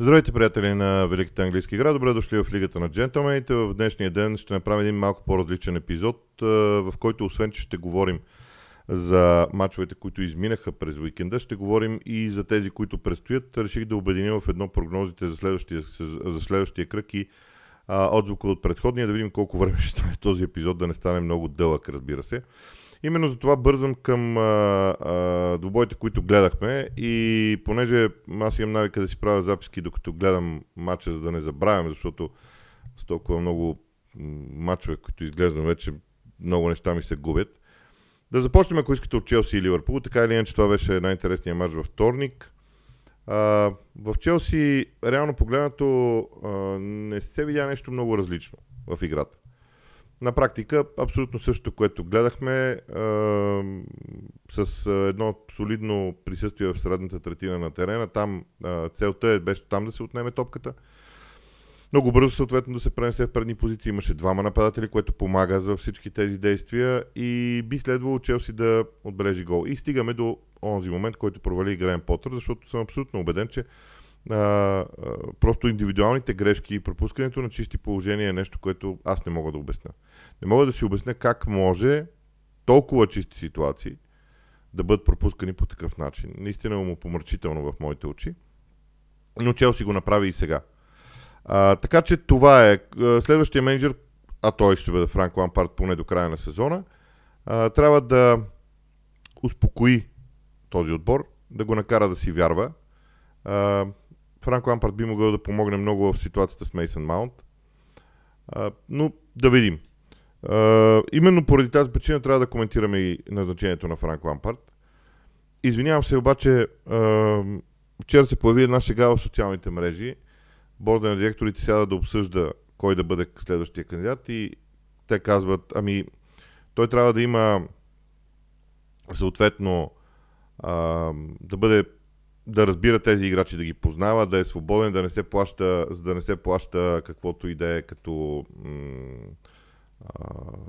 Здравейте, приятели на Великата английски игра. Добре дошли в Лигата на джентълмените. В днешния ден ще направим един малко по-различен епизод, в който освен, че ще говорим за мачовете, които изминаха през уикенда, ще говорим и за тези, които предстоят. Реших да обединя в едно прогнозите за следващия, за следващия кръг и а, отзвука от предходния, да видим колко време ще стане този епизод, да не стане много дълъг, разбира се. Именно за това бързам към а, а, двубоите, които гледахме и понеже аз имам навика да си правя записки докато гледам матча, за да не забравям, защото с толкова много матчове, които изглеждам вече, много неща ми се губят. Да започнем, ако искате от Челси и Ливърпул. Така или иначе това беше най-интересният матч във вторник. А, в Челси, реално погледнато, а, не се видя нещо много различно в играта на практика абсолютно същото, което гледахме а, с едно солидно присъствие в средната третина на терена. Там а, целта е, беше там да се отнеме топката. Много бързо съответно да се пренесе в предни позиции. Имаше двама нападатели, което помага за всички тези действия и би следвало Челси да отбележи гол. И стигаме до онзи момент, който провали Грен Потър, защото съм абсолютно убеден, че а, просто индивидуалните грешки и пропускането на чисти положения е нещо, което аз не мога да обясня. Не мога да си обясня как може толкова чисти ситуации да бъдат пропускани по такъв начин. Наистина му помърчително в моите очи. Но Челси го направи и сега. А, така че това е. Следващия менеджер, а той ще бъде Франк Лампард поне до края на сезона, а, трябва да успокои този отбор, да го накара да си вярва. А, Франко Ампарт би могъл да помогне много в ситуацията с Мейсън Маунт. но да видим. А, именно поради тази причина трябва да коментираме и назначението на Франко Ампарт. Извинявам се, обаче а, вчера се появи една шега в социалните мрежи. Борда на директорите сяда да обсъжда кой да бъде следващия кандидат и те казват, ами той трябва да има съответно а, да бъде да разбира тези играчи, да ги познава, да е свободен, да не се плаща, за да не се плаща каквото и да е като м- а,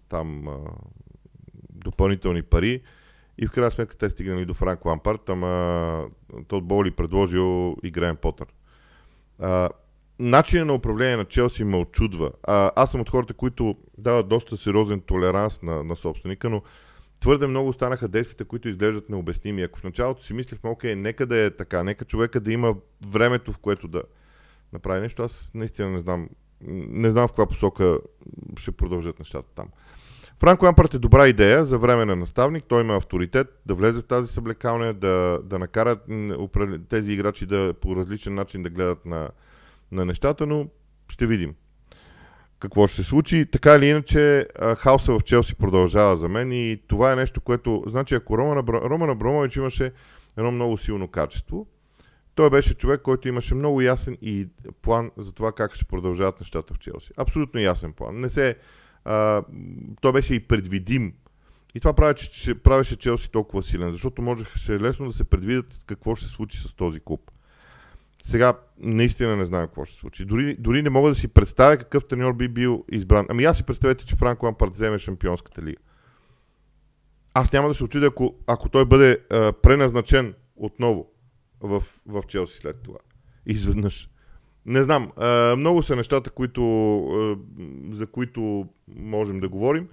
там а, допълнителни пари. И в крайна сметка те стигнали до Франк Лампард, ама тот Боли предложил и Грен Потър. А, начинът на управление на Челси ме очудва. А, аз съм от хората, които дават доста сериозен толеранс на, на собственика, но твърде много станаха действията, които изглеждат необясними. Ако в началото си мислихме, окей, нека да е така, нека човека да има времето, в което да направи нещо, аз наистина не знам, не знам в каква посока ще продължат нещата там. Франко Ампарт е добра идея за време на наставник, той има авторитет да влезе в тази съблекалня, да, да накара тези играчи да по различен начин да гледат на, на нещата, но ще видим какво ще се случи. Така или иначе, хаоса в Челси продължава за мен и това е нещо, което... Значи, ако Роман, Роман Абрамович имаше едно много силно качество, той беше човек, който имаше много ясен и план за това как ще продължават нещата в Челси. Абсолютно ясен план. Не се... А, той беше и предвидим. И това прави, че, правеше Челси толкова силен, защото можеше лесно да се предвидят какво ще се случи с този клуб. Сега наистина не знам какво ще се случи. Дори, дори не мога да си представя какъв треньор би бил избран. Ами аз си представете, че Франко Лампард вземе шампионската лига. Аз няма да се очудя, ако, ако той бъде а, преназначен отново в, в Челси след това. Изведнъж. Не знам. А, много са нещата, които, а, за които можем да говорим.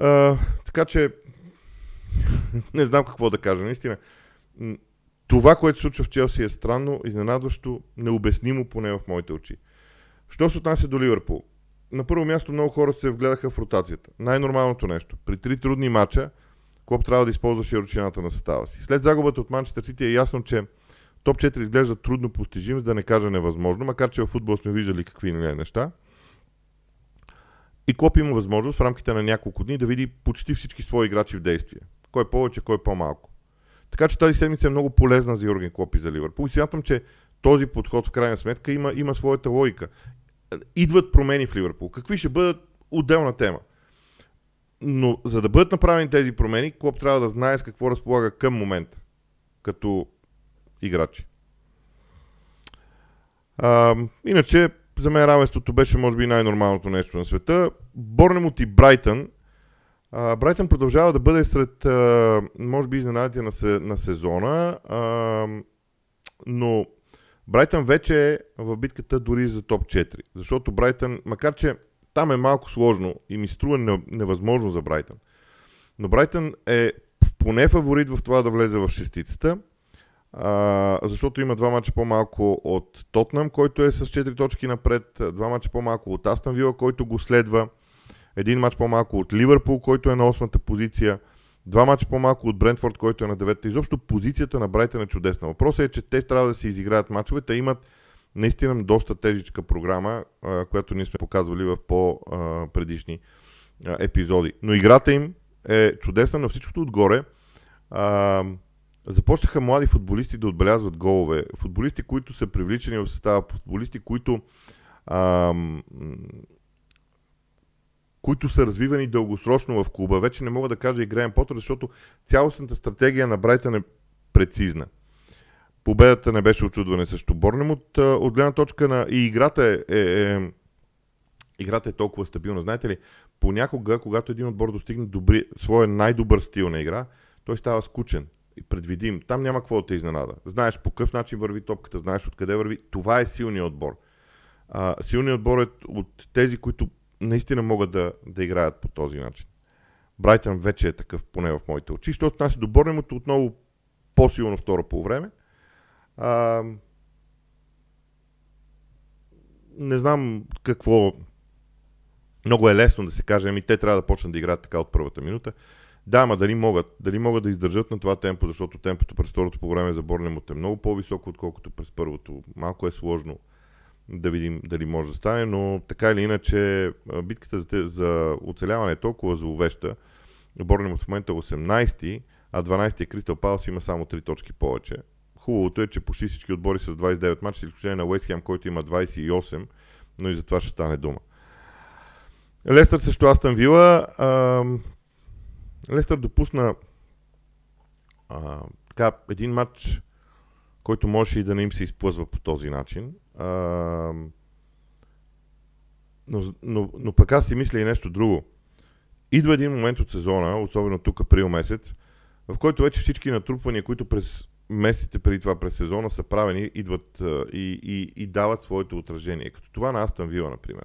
А, така че не знам какво да кажа. Наистина това, което се случва в Челси е странно, изненадващо, необяснимо поне в моите очи. Що се отнася до Ливърпул? На първо място много хора се вгледаха в ротацията. Най-нормалното нещо. При три трудни мача, Клоп трябва да използва широчината на състава си. След загубата от Манчестър Сити е ясно, че топ 4 изглежда трудно постижим, за да не кажа невъзможно, макар че в футбол сме виждали какви не неща. И Клоп има възможност в рамките на няколко дни да види почти всички свои играчи в действие. Кой повече, кой по-малко. Така че тази седмица е много полезна за Йорген Клоп и за Ливърпул. И смятам, че този подход в крайна сметка има, има своята логика. Идват промени в Ливърпул. Какви ще бъдат отделна тема. Но за да бъдат направени тези промени, Клоп трябва да знае с какво разполага към момента, като играчи. А, иначе, за мен равенството беше може би най-нормалното нещо на света. Борнемут и Брайтън Брайтън продължава да бъде сред, може би, изненадите на, се, на сезона, но Брайтън вече е в битката дори за топ 4. Защото Брайтън, макар че там е малко сложно и ми струва невъзможно за Брайтън. Но Брайтън е поне фаворит в това да влезе в шестицата, защото има два мача по-малко от Тотнам, който е с 4 точки напред, два мача по-малко от Астан Вила, който го следва, един мач по-малко от Ливърпул, който е на 8-та позиция, два мача по-малко от Брентфорд, който е на 9-та. Изобщо позицията на Брайтън е чудесна. Въпросът е, че те трябва да се изиграят мачовете, имат наистина доста тежичка програма, която ние сме показвали в по-предишни епизоди. Но играта им е чудесна на всичкото отгоре. Започнаха млади футболисти да отбелязват голове. Футболисти, които са привличани в състава, футболисти, които а, които са развивани дългосрочно в клуба. Вече не мога да кажа и Греем Потър, защото цялостната стратегия на Брайтън е прецизна. Победата не беше очудване срещу Борнемот. От гледна точка на... И играта е, е, е, играта е толкова стабилна. Знаете ли, понякога, когато един отбор достигне добри, своя най-добър стил на игра, той става скучен и предвидим. Там няма какво да те изненада. Знаеш по какъв начин върви топката, знаеш откъде върви. Това е силният отбор. А, силният отбор е от тези, които наистина могат да, да играят по този начин. Брайтън вече е такъв, поне в моите очи. Що отнася до Борнемото, отново по-силно второ по време. А, не знам какво. Много е лесно да се каже, ами те трябва да почнат да играят така от първата минута. Да, ма дали могат, дали могат да издържат на това темпо, защото темпото през второто по време за Борнемот е много по-високо, отколкото през първото. Малко е сложно да видим дали може да стане, но така или иначе битката за, за оцеляване е толкова зловеща. Борнемот в момента е 18 а 12-ти Кристал Палас има само 3 точки повече. Хубавото е, че почти всички отбори с 29 мача, с изключение на Уестхем, който има 28, но и за това ще стане дума. Лестър също Астън Вила. Лестър допусна а, така, един матч, който може и да не им се изплъзва по този начин. А, но, но, но пък аз си мисля и нещо друго. Идва един момент от сезона, особено тук април месец, в който вече всички натрупвания, които през месеците преди това през сезона са правени, идват и, и, и дават своето отражение. Като това на Астън Вила, например.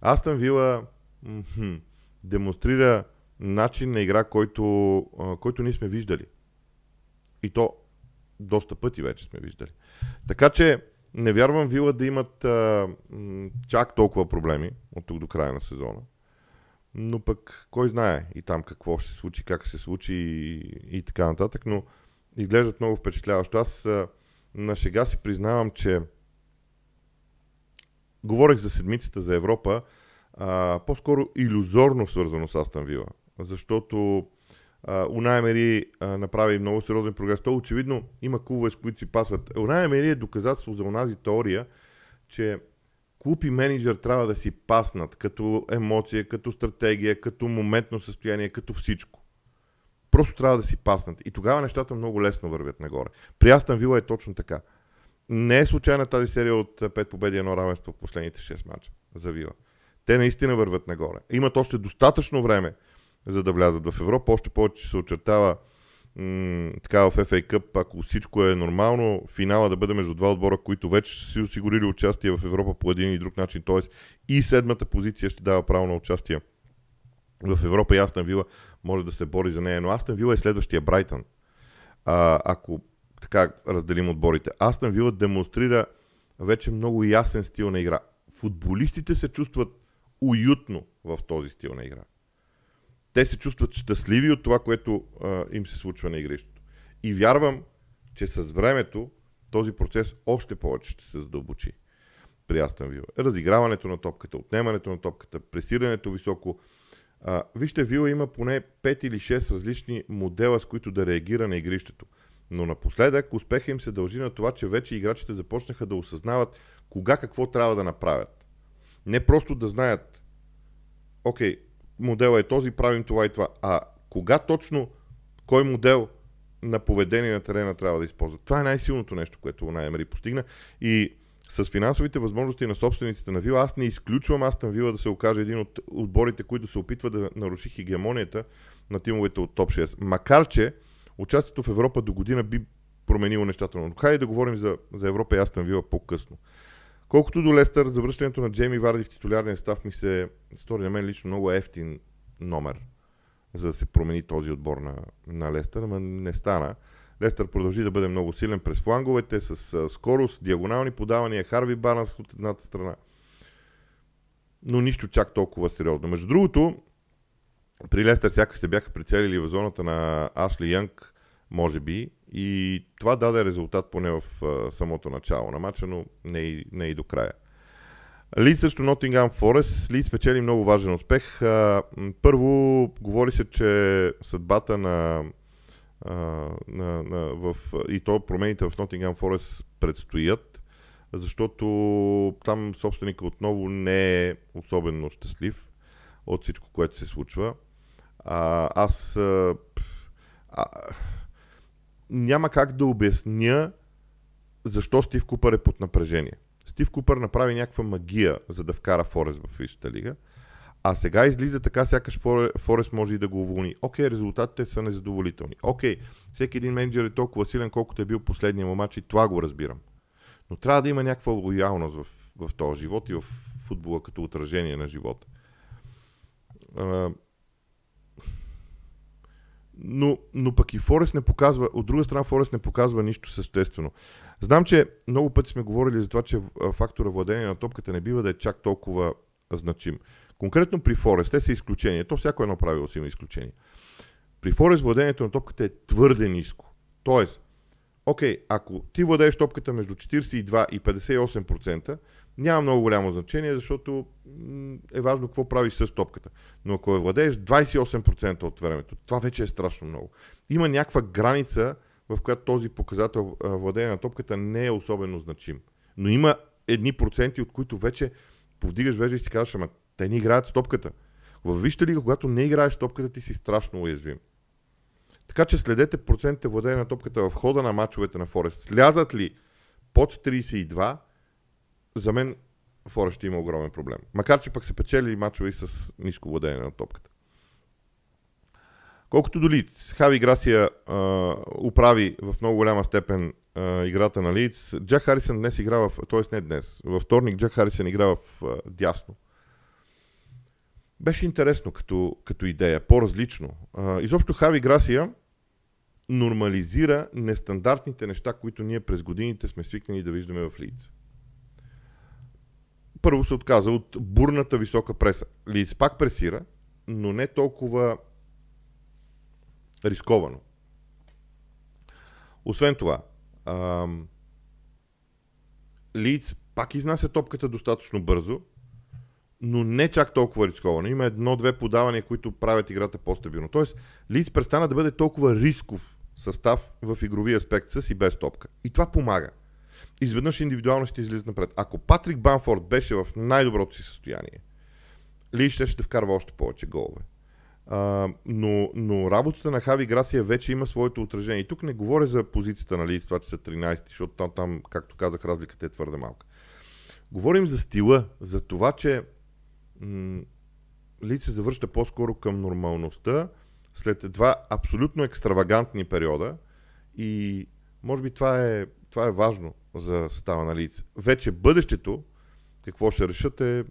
Астън Вила м- демонстрира начин на игра, който, който ние сме виждали. И то доста пъти вече сме виждали. Така че не вярвам Вила да имат а, чак толкова проблеми от тук до края на сезона. Но пък кой знае и там какво ще се случи, как ще се случи и, и така нататък. Но изглеждат много впечатляващо. Аз а, на шега си признавам, че говорех за седмицата за Европа, а, по-скоро иллюзорно свързано с Астан Вила. Защото Унай Мери направи много сериозен прогрес. То очевидно има клубове, с които си пасват. Унай е доказателство за онази теория, че клуб и менеджер трябва да си паснат като емоция, като стратегия, като моментно състояние, като всичко. Просто трябва да си паснат. И тогава нещата много лесно вървят нагоре. При Астан Вила е точно така. Не е случайна тази серия от 5 победи едно равенство в последните 6 мача за Вила. Те наистина върват нагоре. Имат още достатъчно време за да влязат в Европа. Още повече се очертава м- така в FA Cup, ако всичко е нормално, финала да бъде между два отбора, които вече са си осигурили участие в Европа по един и друг начин. Т.е. и седмата позиция ще дава право на участие в Европа и Астан Вила може да се бори за нея. Но Астан Вила е следващия Брайтън. А, ако така разделим отборите. Астан Вила демонстрира вече много ясен стил на игра. Футболистите се чувстват уютно в този стил на игра те се чувстват щастливи от това, което а, им се случва на игрището. И вярвам, че с времето този процес още повече ще се задълбочи при Астан Вила. Разиграването на топката, отнемането на топката, пресирането високо. А, вижте, Вила има поне 5 или 6 различни модела, с които да реагира на игрището. Но напоследък успеха им се дължи на това, че вече играчите започнаха да осъзнават кога какво трябва да направят. Не просто да знаят, окей, модела е този, правим това и това. А кога точно, кой модел на поведение на терена трябва да използват? Това е най-силното нещо, което Уна Емери постигна. И с финансовите възможности на собствениците на Вила, аз не изключвам Астан Вила да се окаже един от отборите, които се опитва да наруши хегемонията на тимовете от топ 6. Макар, че участието в Европа до година би променило нещата. Но хайде да говорим за, за Европа и Астан Вила по-късно. Колкото до Лестър, завръщането на Джейми Варди в титулярния став ми се стори на мен лично много ефтин номер, за да се промени този отбор на, на Лестър, но не стана. Лестър продължи да бъде много силен през фланговете, с скорост, диагонални подавания, Харви Барнас от едната страна. Но нищо чак толкова сериозно. Между другото, при Лестър сякаш се бяха прицелили в зоната на Ашли Янг, може би, и това даде резултат поне в самото начало на матча, но не и, не и до края. Ли също Nottingham Forest. Ли спечели много важен успех. Първо, говори се, че съдбата на, на, на в, и то промените в Nottingham Forest предстоят, защото там собственика отново не е особено щастлив от всичко, което се случва. А, аз а, а, няма как да обясня защо Стив Купър е под напрежение. Стив Купър направи някаква магия, за да вкара Форест в Висшата лига. А сега излиза така, сякаш Форест може и да го уволни. Окей, резултатите са незадоволителни. Окей, всеки един менеджер е толкова силен, колкото е бил последния му матч и това го разбирам. Но трябва да има някаква лоялност в, в този живот и в футбола като отражение на живота. Но, но пък и Форест не показва, от друга страна Форест не показва нищо съществено. Знам, че много пъти сме говорили за това, че фактора владение на топката не бива да е чак толкова значим. Конкретно при Форест, те са изключения. То всяко едно правило си има изключение. При Форест владението на топката е твърде ниско. Тоест, окей, ако ти владееш топката между 42 и 58%, няма много голямо значение, защото е важно какво правиш с топката. Но ако я владееш 28% от времето, това вече е страшно много. Има някаква граница, в която този показател владение на топката не е особено значим. Но има едни проценти, от които вече повдигаш вежа и си казваш, ама те не играят с топката. В Вижте лига, когато не играеш с топката, ти си страшно уязвим. Така че следете процентите владение на топката в хода на мачовете на Форест. Слязат ли под 32, за мен Форест ще има огромен проблем. Макар, че пък се печели мачове и с ниско владение на топката. Колкото до Лиц, Хави Грасия а, управи в много голяма степен а, играта на Лиц. Джак Харисън днес игра в... т.е. не днес. Във вторник Джак Харисън игра в а, дясно. Беше интересно като, като идея, по-различно. А, изобщо Хави Грасия нормализира нестандартните неща, които ние през годините сме свикнали да виждаме в Лиц първо се отказа от бурната висока преса. Лиц пак пресира, но не толкова рисковано. Освен това, ам, Лиц пак изнася топката достатъчно бързо, но не чак толкова рисковано. Има едно-две подавания, които правят играта по-стабилно. Тоест, Лиц престана да бъде толкова рисков състав в игрови аспект с и без топка. И това помага изведнъж индивидуалностите излизат напред. Ако Патрик Банфорд беше в най-доброто си състояние, Ли ще ще вкарва още повече голове. Uh, но, но работата на Хави Грасия вече има своето отражение. И тук не говоря за позицията на Лиц, това, че са 13, защото там, там, както казах, разликата е твърде малка. Говорим за стила, за това, че м- Лиц се завръща по-скоро към нормалността след два абсолютно екстравагантни периода и може би това е, това е важно за състава на лица. Вече бъдещето, какво ще решат е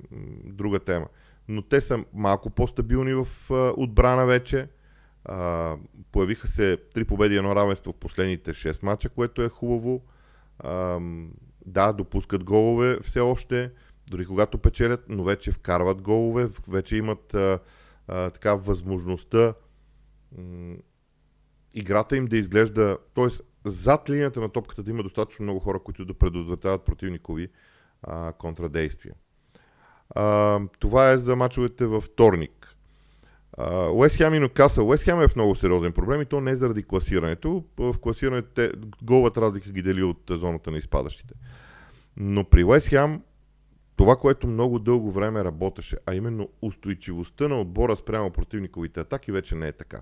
друга тема. Но те са малко по-стабилни в отбрана вече. А, появиха се три победи и едно равенство в последните 6 мача, което е хубаво. А, да, допускат голове все още, дори когато печелят, но вече вкарват голове, вече имат а, а, така възможността играта им да изглежда, т.е зад линията на топката да има достатъчно много хора, които да предотвратяват противникови а, контрадействия. А, това е за мачовете във вторник. Уест Хем и Нокасъл. Уест Хем е в много сериозен проблем и то не заради класирането. В класирането те, голът разлика ги дели от зоната на изпадащите. Но при Уест Хем това, което много дълго време работеше, а именно устойчивостта на отбора спрямо противниковите атаки, вече не е така.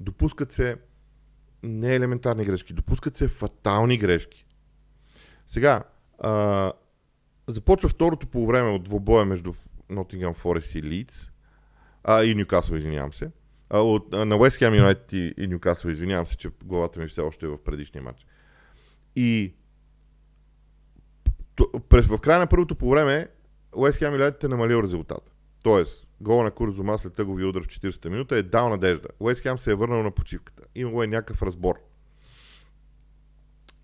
Допускат се не елементарни грешки, допускат се фатални грешки. Сега, а, започва второто по време от двобоя между Nottingham Forest и Leeds, а, и Ньюкасъл, извинявам се. А, от, а, на West Ham United и, и Ньюкасъл, извинявам се, че главата ми все още е в предишния матч. И през, в края на първото по време Уест Хем Юнайтед е намалил резултата. Тоест, гола на Курзома след тъгови удар в 40-та минута е дал надежда. Уест Хем се е върнал на почивката. Имало е някакъв разбор.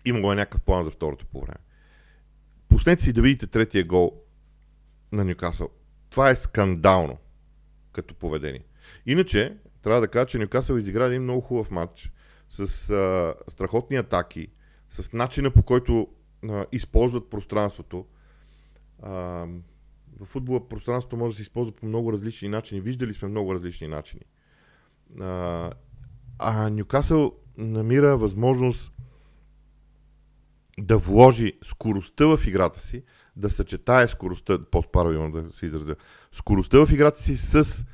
Имало е някакъв план за второто по време. Пуснете си да видите третия гол на Ньюкасъл. Това е скандално като поведение. Иначе, трябва да кажа, че Ньюкасъл изигра един много хубав матч с а, страхотни атаки, с начина по който а, използват пространството. А, в футбола пространството може да се използва по много различни начини. Виждали сме много различни начини. А, а Ньюкасъл намира възможност да вложи скоростта в играта си, да съчетае скоростта, по-правилно да се изразя, скоростта в играта си с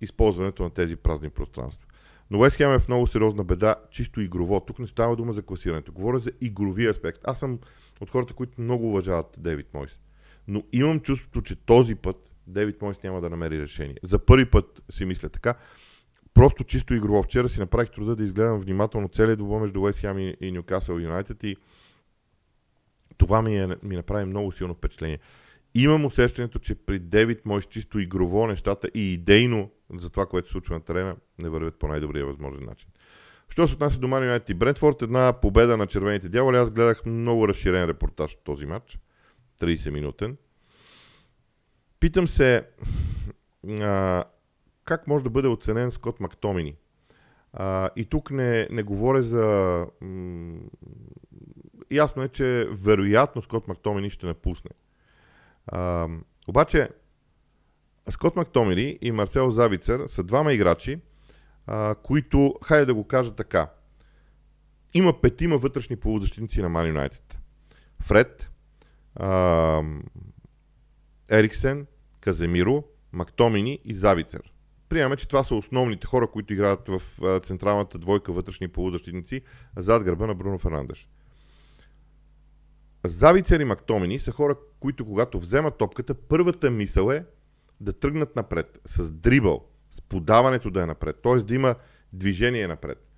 използването на тези празни пространства. Но Уест е в много сериозна беда, чисто игрово. Тук не става дума за класирането. Говоря за игрови аспект. Аз съм от хората, които много уважават Дейвид Мойс. Но имам чувството, че този път Дейвид Мойс няма да намери решение. За първи път си мисля така. Просто чисто игрово. Вчера си направих труда да изгледам внимателно целият двубой между Уест Хем и Ньюкасъл Юнайтед и това ми, е, ми направи много силно впечатление. Имам усещането, че при Девид Мойс чисто игрово нещата и идейно за това, което се случва на терена, не вървят по най-добрия възможен начин. Що се отнася до Ман Юнайтед и Брентфорд, една победа на червените дяволи. Аз гледах много разширен репортаж от този матч. 30 минутен. Питам се а, как може да бъде оценен Скот Мактомини. А, и тук не, не говоря за... М- ясно е, че вероятно Скот Мактомини ще напусне. А, обаче, Скот Мактомини и Марсел Забицер са двама играчи, а, които, хайде да го кажа така, има петима вътрешни полузащитници на Ман Юнайтед. Фред, Ериксен, Каземиро, Мактомини и Забицер. Приемаме, че това са основните хора, които играят в централната двойка вътрешни полузащитници зад гърба на Бруно Фернандеш. Завицер и Мактомини са хора, които когато вземат топката, първата мисъл е да тръгнат напред с дрибъл, с подаването да е напред, т.е. да има движение напред.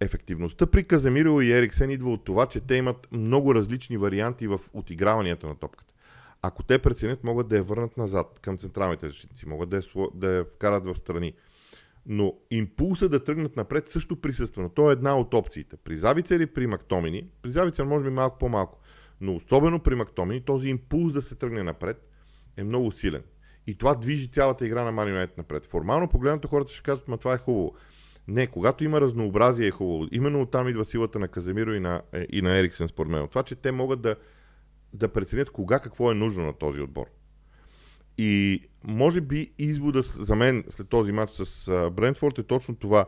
Ефективността при Каземиро и Ериксен идва от това, че те имат много различни варианти в отиграванията на топката. Ако те преценят, могат да я върнат назад към централните защитници, могат да я, да я вкарат в страни. Но импулса да тръгнат напред също присъства. То е една от опциите. При Завицер и при Мактомини, при Завицер може би малко по-малко, но особено при Мактомини, този импулс да се тръгне напред е много силен. И това движи цялата игра на Man напред. Формално погледнато хората ще кажат, ма това е хубаво. Не, когато има разнообразие е хубаво. Именно оттам идва силата на Каземиро и на, е, и на Ериксен, според мен. Това, че те могат да, да преценят кога какво е нужно на този отбор. И може би извода за мен след този матч с Брентфорд е точно това.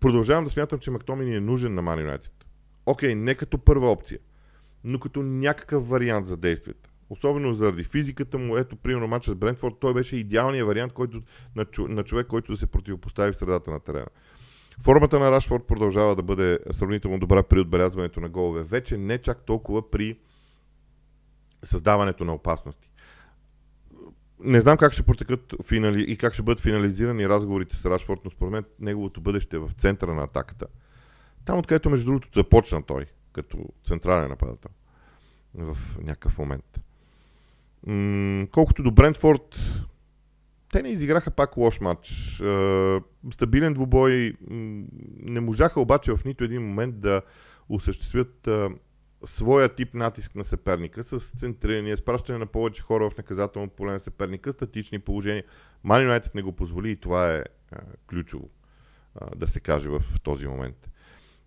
Продължавам да смятам, че Мактомини е нужен на Man United. Окей, не като първа опция, но като някакъв вариант за действията. Особено заради физиката му, ето, примерно, матча с Брентфорд, той беше идеалният вариант който, на, на човек, който да се противопостави в средата на терена. Формата на Рашфорд продължава да бъде сравнително добра при отбелязването на голове. Вече не чак толкова при създаването на опасности. Не знам как ще протекат финали и как ще бъдат финализирани разговорите с Рашфорд, но според мен неговото бъдеще е в центъра на атаката. Там, откъдето между другото започна той, като централен нападател в някакъв момент. Колкото до Брентфорд, те не изиграха пак лош матч. Стабилен двубой. Не можаха обаче в нито един момент да осъществят своя тип натиск на съперника с центриране, спращане на повече хора в наказателно поле на съперника, статични положения. Ман Юнайтед не го позволи и това е, ключово да се каже в този момент.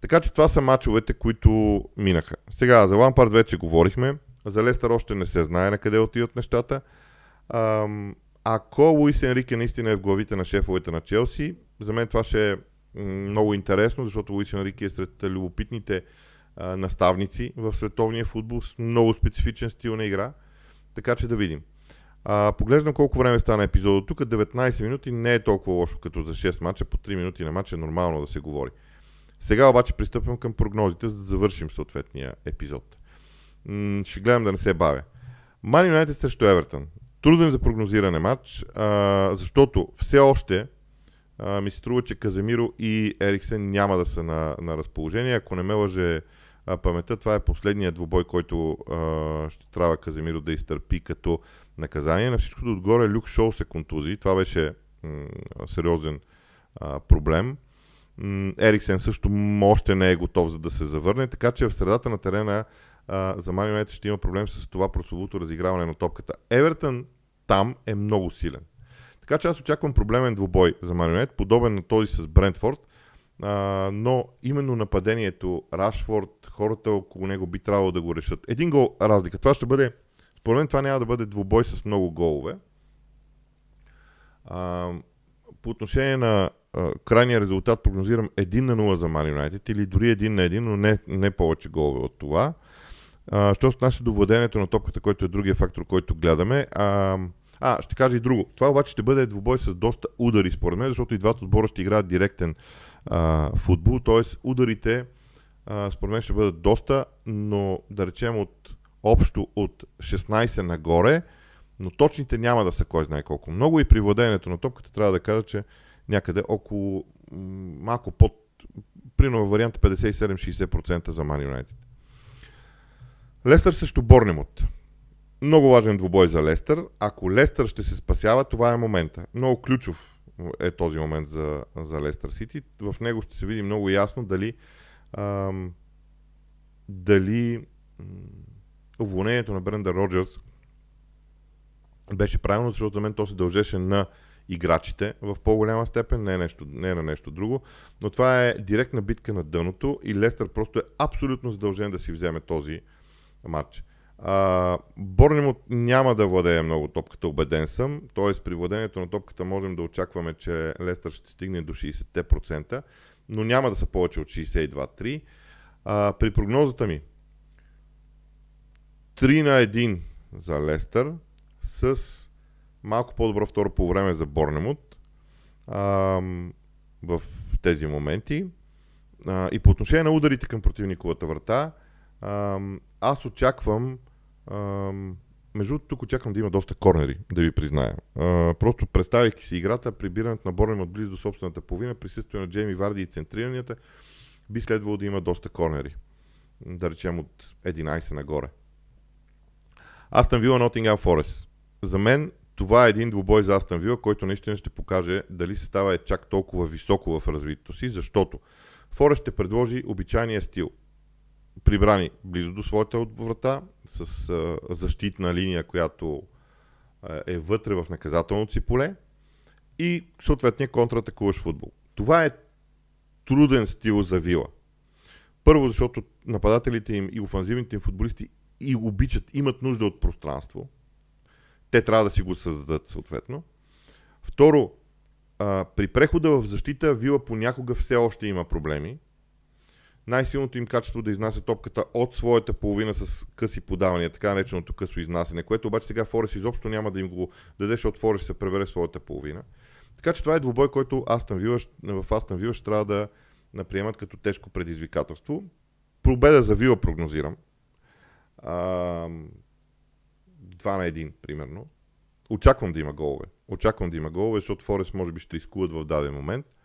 Така че това са мачовете, които минаха. Сега за Лампард вече говорихме. За Лестър още не се знае на къде отиват нещата. Ам, ако Луис Енрике наистина е в главите на шефовете на Челси, за мен това ще е много интересно, защото Луис Енрике е сред любопитните а, наставници в световния футбол с много специфичен стил на игра. Така че да видим. А, поглеждам колко време стана епизода. Тук 19 минути не е толкова лошо като за 6 мача. По 3 минути на матч е нормално да се говори. Сега обаче пристъпвам към прогнозите, за да завършим съответния епизод. Ще гледам да не се бавя. Мани Юнайтед срещу Евертън. Труден за прогнозиране матч, а, защото все още а, ми се струва, че Каземиро и Ериксен няма да са на, на разположение. Ако не ме лъже а, паметта, това е последният двубой, който а, ще трябва Каземиро да изтърпи като наказание. На всичкото отгоре Люк Шоу се контузи. Това беше м- сериозен а, проблем. М- Ериксен също още не е готов за да се завърне, така че в средата на терена за Man ще има проблем с това прословото разиграване на топката. Евертън там е много силен. Така че аз очаквам проблемен двубой за Man подобен на този с Брентфорд, а, но именно нападението, Рашфорд, хората около него би трябвало да го решат. Един гол разлика. Това ще бъде, според мен това няма да бъде двубой с много голове. А, по отношение на а, крайния резултат прогнозирам 1 на 0 за Man United или дори 1 на 1, но не, не повече голове от това. Що се отнася до владението на топката, който е другия фактор, който гледаме. А, а, ще кажа и друго. Това обаче ще бъде двубой с доста удари, според мен, защото и двата отбора ще играят директен а, футбол, т.е. ударите а, според мен ще бъдат доста, но да речем от общо от 16 нагоре, но точните няма да са кой знае колко много и при владението на топката трябва да кажа, че някъде около малко под примерно вариант 57-60% за Man United. Лестър срещу Борнемот. Много важен двубой за Лестър. Ако Лестър ще се спасява, това е момента. Много ключов е този момент за, за Лестър Сити. В него ще се види много ясно дали ам, дали уволнението на Бренда Роджерс беше правилно, защото за мен то се дължеше на играчите в по-голяма степен, не, е нещо, не е на нещо друго, но това е директна битка на дъното и Лестър просто е абсолютно задължен да си вземе този матч. Борнемот няма да владее много топката, убеден съм. Т.е. при владението на топката можем да очакваме, че Лестър ще стигне до 60%, но няма да са повече от 62-3. А, при прогнозата ми 3 на 1 за Лестър с малко по-добро второ по време за Борнемут в тези моменти. А, и по отношение на ударите към противниковата врата, аз очаквам между тук очаквам да има доста корнери, да ви призная. А, просто представяйки си играта, прибирането на Борнем от близо до собствената половина, присъствие на Джейми Варди и центриранията, би следвало да има доста корнери. Да речем от 11 нагоре. Астън Вила Нотингам Форест. За мен това е един двубой за Астън Вила, който наистина ще покаже дали се става е чак толкова високо в развитието си, защото Форест ще предложи обичайния стил – прибрани близо до своята врата, с а, защитна линия, която е вътре в наказателното си поле и съответния контратакуваш футбол. Това е труден стил за Вила. Първо, защото нападателите им и офанзивните им футболисти и обичат, имат нужда от пространство. Те трябва да си го създадат съответно. Второ, при прехода в защита Вила понякога все още има проблеми най-силното им качество да изнася топката от своята половина с къси подавания, така нареченото късо изнасяне, което обаче сега Форест изобщо няма да им го даде, защото Форест се пребере своята половина. Така че това е двубой, който Астън Вила, в Астън Вила трябва да наприемат като тежко предизвикателство. Пробеда за Вила прогнозирам. А, 2 на 1, примерно. Очаквам да има голове. Очаквам да има голове, защото Форест може би ще изкуват в даден момент –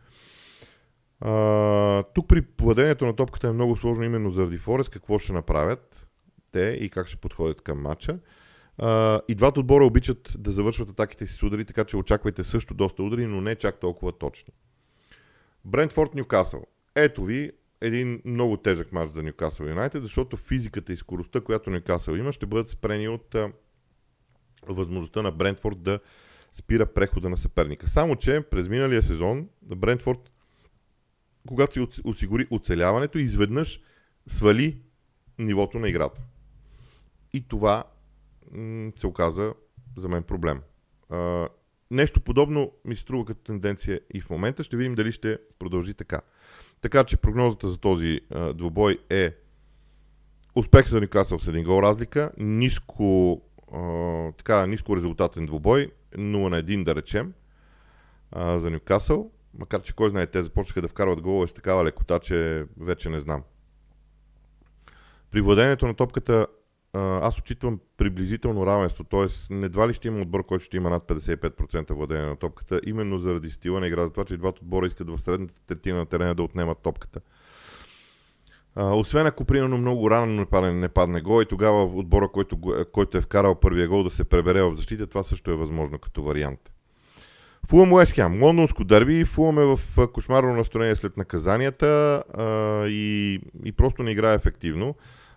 а, тук при владението на топката е много сложно именно заради Форест какво ще направят те и как ще подходят към матча. А, и двата отбора обичат да завършват атаките си с удари, така че очаквайте също доста удари, но не чак толкова точни. Брентфорд Ньюкасъл. Ето ви един много тежък матч за Ньюкасъл Юнайтед, защото физиката и скоростта, която Ньюкасъл има, ще бъдат спрени от а, възможността на Брентфорд да спира прехода на съперника. Само, че през миналия сезон Брентфорд когато си осигури оцеляването, изведнъж свали нивото на играта. И това се оказа за мен проблем. Нещо подобно ми се струва като тенденция и в момента. Ще видим дали ще продължи така. Така че прогнозата за този а, е успех за Нюкасъл с един гол разлика, ниско, така, ниско резултатен двубой, 0 на 1 да речем за Нюкасъл Макар, че кой знае, те започнаха да вкарват голове с такава лекота, че вече не знам. При владението на топката аз очитвам приблизително равенство, т.е. недва ли ще има отбор, който ще има над 55% владение на топката, именно заради стила на игра, за това, че двата отбора искат в средната третина на терена да отнемат топката. Освен ако примерно много рано не падне, не падне гол и тогава отбора, който, който е вкарал първия гол да се пребере в защита, това също е възможно като вариант. Фулъм Уест Хем, лондонско дърби, Фулъм е в кошмарно настроение след наказанията а, и, и просто не играе ефективно.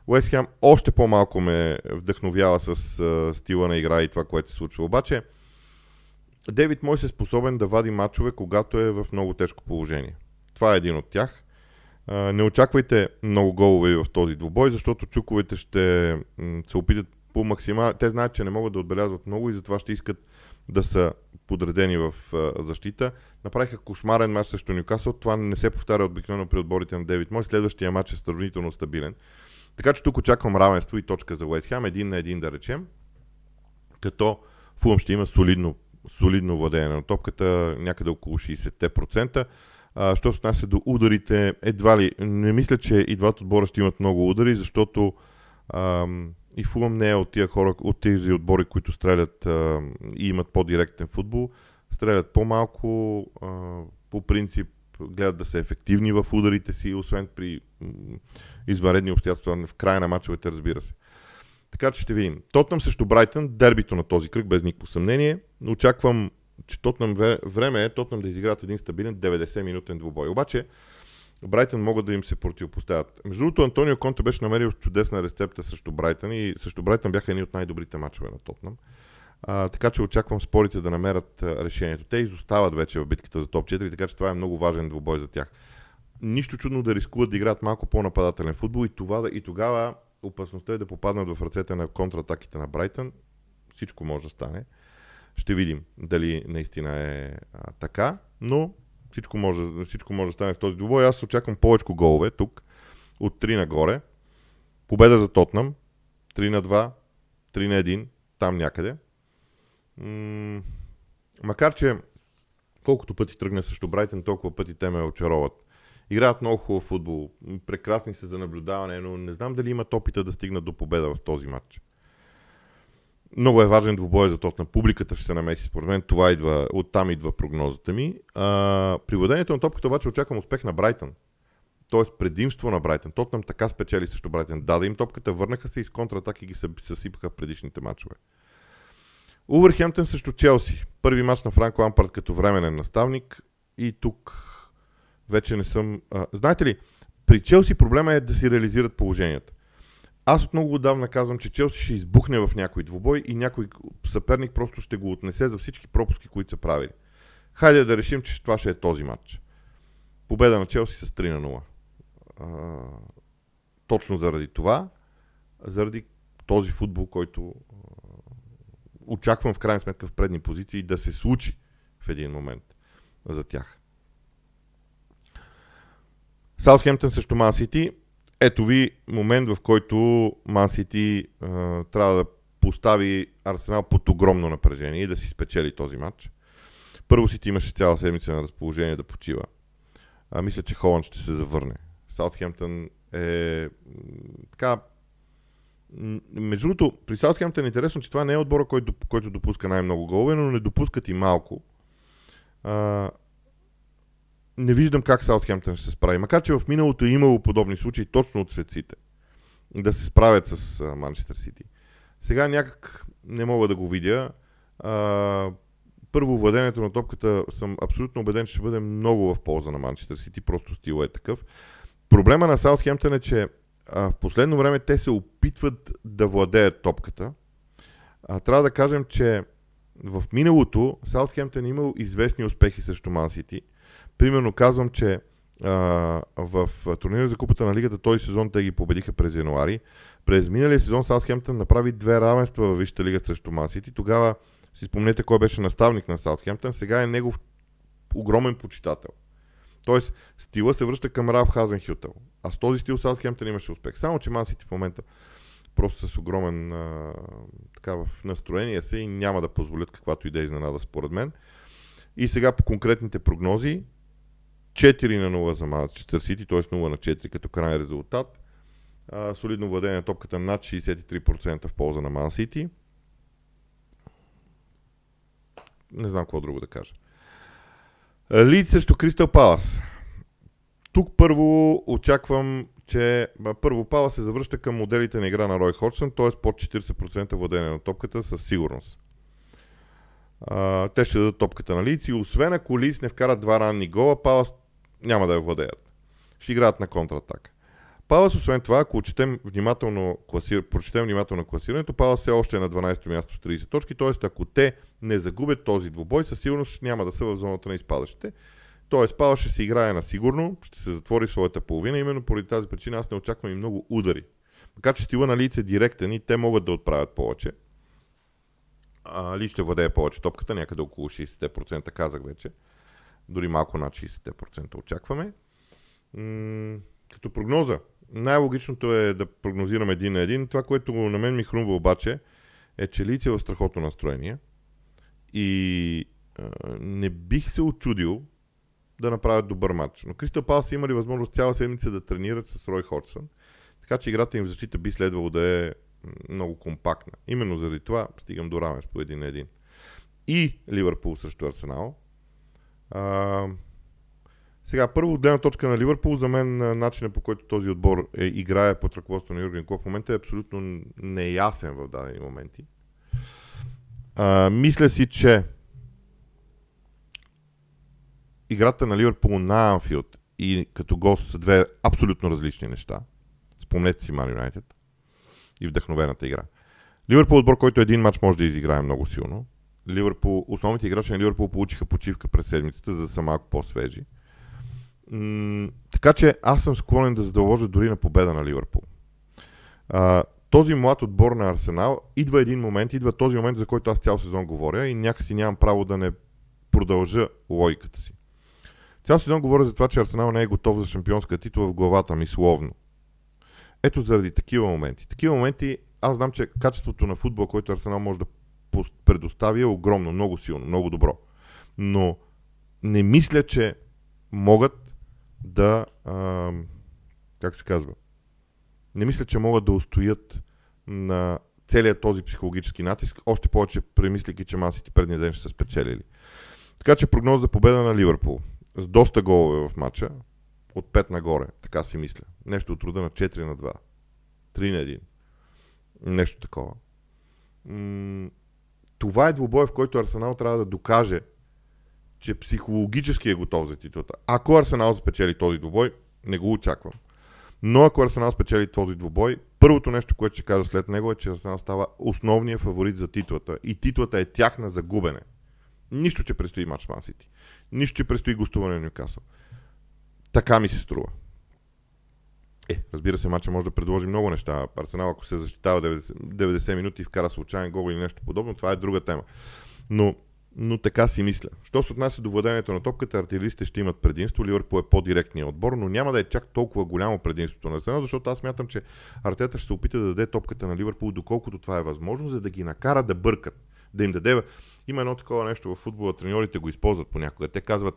Уест Хем още по-малко ме вдъхновява с а, стила на игра и това, което се случва. Обаче, Девид Мойс е способен да вади матчове, когато е в много тежко положение. Това е един от тях. А, не очаквайте много голове в този двубой, защото чуковете ще се опитат по максимал. Те знаят, че не могат да отбелязват много и затова ще искат да са подредени в защита. Направиха кошмарен матч срещу Нюкасъл. Това не се повтаря обикновено при отборите на Девид Мой. Следващия матч е сравнително стабилен. Така че тук очаквам равенство и точка за Уест Хем. Един на един да речем. Като Фулъм ще има солидно, солидно владение на топката, някъде около 60%. А, що се отнася до ударите, едва ли, не мисля, че и двата отбора ще имат много удари, защото ам, и Фулъм не е от тия хора, от тези отбори, които стрелят а, и имат по-директен футбол. Стрелят по-малко, а, по принцип гледат да са ефективни в ударите си, освен при извънредни обстоятелства в края на мачовете, разбира се. Така че ще видим. Тотнам срещу Брайтън, дербито на този кръг, без никакво съмнение. Очаквам, че Тотнам време е Тотнам да изиграят един стабилен 90-минутен двубой. Обаче, Брайтън могат да им се противопоставят. Между другото, Антонио Конте беше намерил чудесна рецепта срещу Брайтън и срещу Брайтън бяха едни от най-добрите мачове на Тотнам. А, така че очаквам спорите да намерят решението. Те изостават вече в битката за топ 4, така че това е много важен двубой за тях. Нищо чудно да рискуват да играят малко по-нападателен футбол и, това, и тогава опасността е да попаднат в ръцете на контратаките на Брайтън. Всичко може да стане. Ще видим дали наистина е а, така, но всичко може, всичко може да стане в този двубой. Аз очаквам повече голове тук, от 3 нагоре. Победа за Тотнам, 3 на 2, 3 на 1, там някъде. Макар, че колкото пъти тръгне срещу Брайтън, толкова пъти те ме очароват. Играят много хубав футбол, прекрасни са за наблюдаване, но не знам дали имат опита да стигнат до победа в този матч. Много е важен двубой за на Публиката ще се намеси, според мен. Това идва, оттам идва прогнозата ми. А, при владението на топката обаче очаквам успех на Брайтън. Тоест предимство на Брайтън. Тотнам така спечели срещу Брайтън. Даде им топката, върнаха се и с контратаки ги съсипаха в предишните матчове. Увърхемптън срещу Челси. Първи матч на Франко Ампард като временен наставник. И тук вече не съм... А, знаете ли, при Челси проблема е да си реализират положенията. Аз от много отдавна казвам, че Челси ще избухне в някой двубой и някой съперник просто ще го отнесе за всички пропуски, които са правили. Хайде да решим, че това ще е този матч. Победа на Челси с 3 на 0. А, точно заради това, заради този футбол, който очаквам в крайна сметка в предни позиции да се случи в един момент за тях. Саутхемптън срещу Ман Сити. Ето ви момент, в който Ман Сити трябва да постави Арсенал под огромно напрежение и да си спечели този матч. Първо Сити имаше цяла седмица на разположение да почива. А, мисля, че Холанд ще се завърне. Саутхемптън е така между другото, при Саутхемптън е интересно, че това не е отбора, който, който допуска най-много голове, но не допускат и малко. А, не виждам как Саутхемптън ще се справи. Макар, че в миналото е имало подобни случаи точно от светците. Да се справят с Манчестър Сити. Сега някак не мога да го видя. А, първо, владението на топката съм абсолютно убеден, че ще бъде много в полза на Манчестър Сити. Просто стила е такъв. Проблема на Саутхемптън е, че а, в последно време те се опитват да владеят топката. А, трябва да кажем, че в миналото Саутхемптън е имал известни успехи срещу Ман Сити. Примерно казвам, че в турнира за купата на лигата този сезон те ги победиха през януари. През миналия сезон Саутхемптън направи две равенства във Висшата лига срещу Ман Сити. Тогава си спомнете кой беше наставник на Саутхемптън. Сега е негов огромен почитател. Тоест, стила се връща към Ралф Хазенхютел. А с този стил Саутхемптън имаше успех. Само, че Ман Сити в момента просто с огромен а, така в настроение се и няма да позволят каквато и да е изненада според мен. И сега по конкретните прогнози 4 на 0 за Манчестър Сити, т.е. 0 на 4 като крайен резултат. А, солидно владение на топката над 63% в полза на Ман Сити. Не знам какво друго да кажа. Лид срещу Кристал Палас. Тук първо очаквам че първо Пала се завръща към моделите на игра на Рой Ходжсън, т.е. под 40% владение на топката със сигурност. А, те ще дадат топката на Лиц и освен ако Лиц не вкарат два ранни гола, Палас няма да я владеят. Ще играят на контратака. Палас, освен това, ако четем внимателно, класир... прочетем внимателно класирането, Палас все още е на 12-то място с 30 точки, т.е. ако те не загубят този двубой, със сигурност няма да са в зоната на изпадащите. Тоест, Палас ще се играе на сигурно, ще се затвори своята половина. Именно поради тази причина аз не очаквам и много удари. Така че стила на лице директен и те могат да отправят повече. А, Ли ще владее повече топката, някъде около 60%, казах вече. Дори малко над 60% очакваме. Като прогноза, най-логичното е да прогнозираме един на един. Това, което на мен ми хрумва обаче, е, че Лице е в страхотно настроение. И не бих се очудил да направят добър матч. Но Кристал Палас имали възможност цяла седмица да тренират с Рой Ходжсън. Така че играта им в защита би следвало да е много компактна. Именно заради това стигам до равенство един на един. И Ливърпул срещу Арсенал. А, сега, първо от гледна точка на Ливърпул, за мен начинът по който този отбор е, играе под ръководството на Юрген Клоп в момента е абсолютно неясен в дадени моменти. А, мисля си, че играта на Ливърпул на Анфилд и като гост са две абсолютно различни неща. Спомнете си Ман Юнайтед и вдъхновената игра. Ливърпул е отбор, който един матч може да изиграе много силно. Ливърпул, основните играчи на Ливърпул получиха почивка през седмицата, за да са малко по-свежи. М- така че аз съм склонен да задължа дори на победа на Ливърпул. А, този млад отбор на Арсенал идва един момент, идва този момент, за който аз цял сезон говоря и някакси нямам право да не продължа логиката си. Цял сезон говоря за това, че Арсенал не е готов за шампионска титла в главата ми словно. Ето заради такива моменти. Такива моменти, аз знам, че качеството на футбол, който Арсенал може да предостави е огромно, много силно, много добро. Но не мисля, че могат да. А, как се казва? Не мисля, че могат да устоят на целият този психологически натиск, още повече премислики, че масите предния ден ще са спечелили. Така че прогноз за победа на Ливърпул с доста голове в матча, от 5 нагоре, така си мисля. Нещо от рода на 4 на 2. 3 на 1. Нещо такова. Това е двубой, в който Арсенал трябва да докаже, че психологически е готов за титлата. Ако Арсенал спечели този двубой, не го очаквам. Но ако Арсенал спечели този двубой, първото нещо, което ще кажа след него е, че Арсенал става основният фаворит за титлата. И титлата е тяхна за губене. Нищо, че предстои матч с Сити. Нищо, че предстои гостуване на Ньюкасъл. Така ми се струва. Е, разбира се, матча може да предложи много неща. Арсенал, ако се защитава 90, 90 минути и вкара случайен гол или нещо подобно, това е друга тема. Но, но така си мисля. Що се отнася до владението на топката, артилеристите ще имат предимство. Ливърпул е по-директният отбор, но няма да е чак толкова голямо предимството на Арсенал, защото аз мятам, че Артета ще се опита да даде топката на Ливърпул, доколкото това е възможно, за да ги накара да бъркат. Да им даде. Има едно такова нещо в футбола, треньорите го използват понякога. Те казват,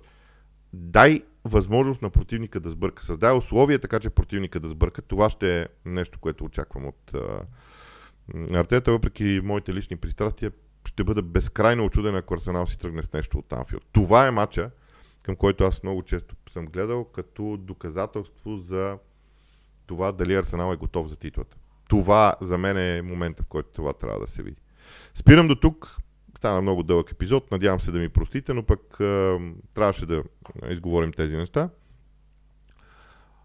дай възможност на противника да сбърка. Създай условия така, че противника да сбърка. Това ще е нещо, което очаквам от а, Артета, въпреки моите лични пристрастия, ще бъда безкрайно очуден, ако Арсенал си тръгне с нещо от Анфилд. Това е матча, към който аз много често съм гледал като доказателство за това дали Арсенал е готов за титлата. Това за мен е момента, в който това трябва да се види. Спирам до тук. Стана много дълъг епизод, надявам се да ми простите, но пък а, трябваше да изговорим тези неща.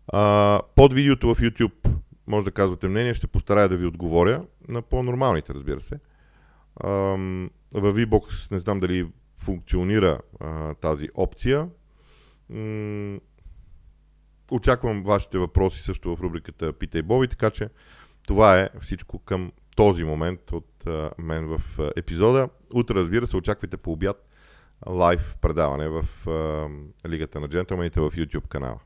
А, под видеото в YouTube може да казвате мнение, ще постарая да ви отговоря на по-нормалните, разбира се. А, в VBOX не знам дали функционира а, тази опция. М- очаквам вашите въпроси също в рубриката Питай Боби, така че това е всичко към този момент от мен в епизода. Утре, разбира се, очаквайте по обяд лайв предаване в Лигата на джентълмените в YouTube канала.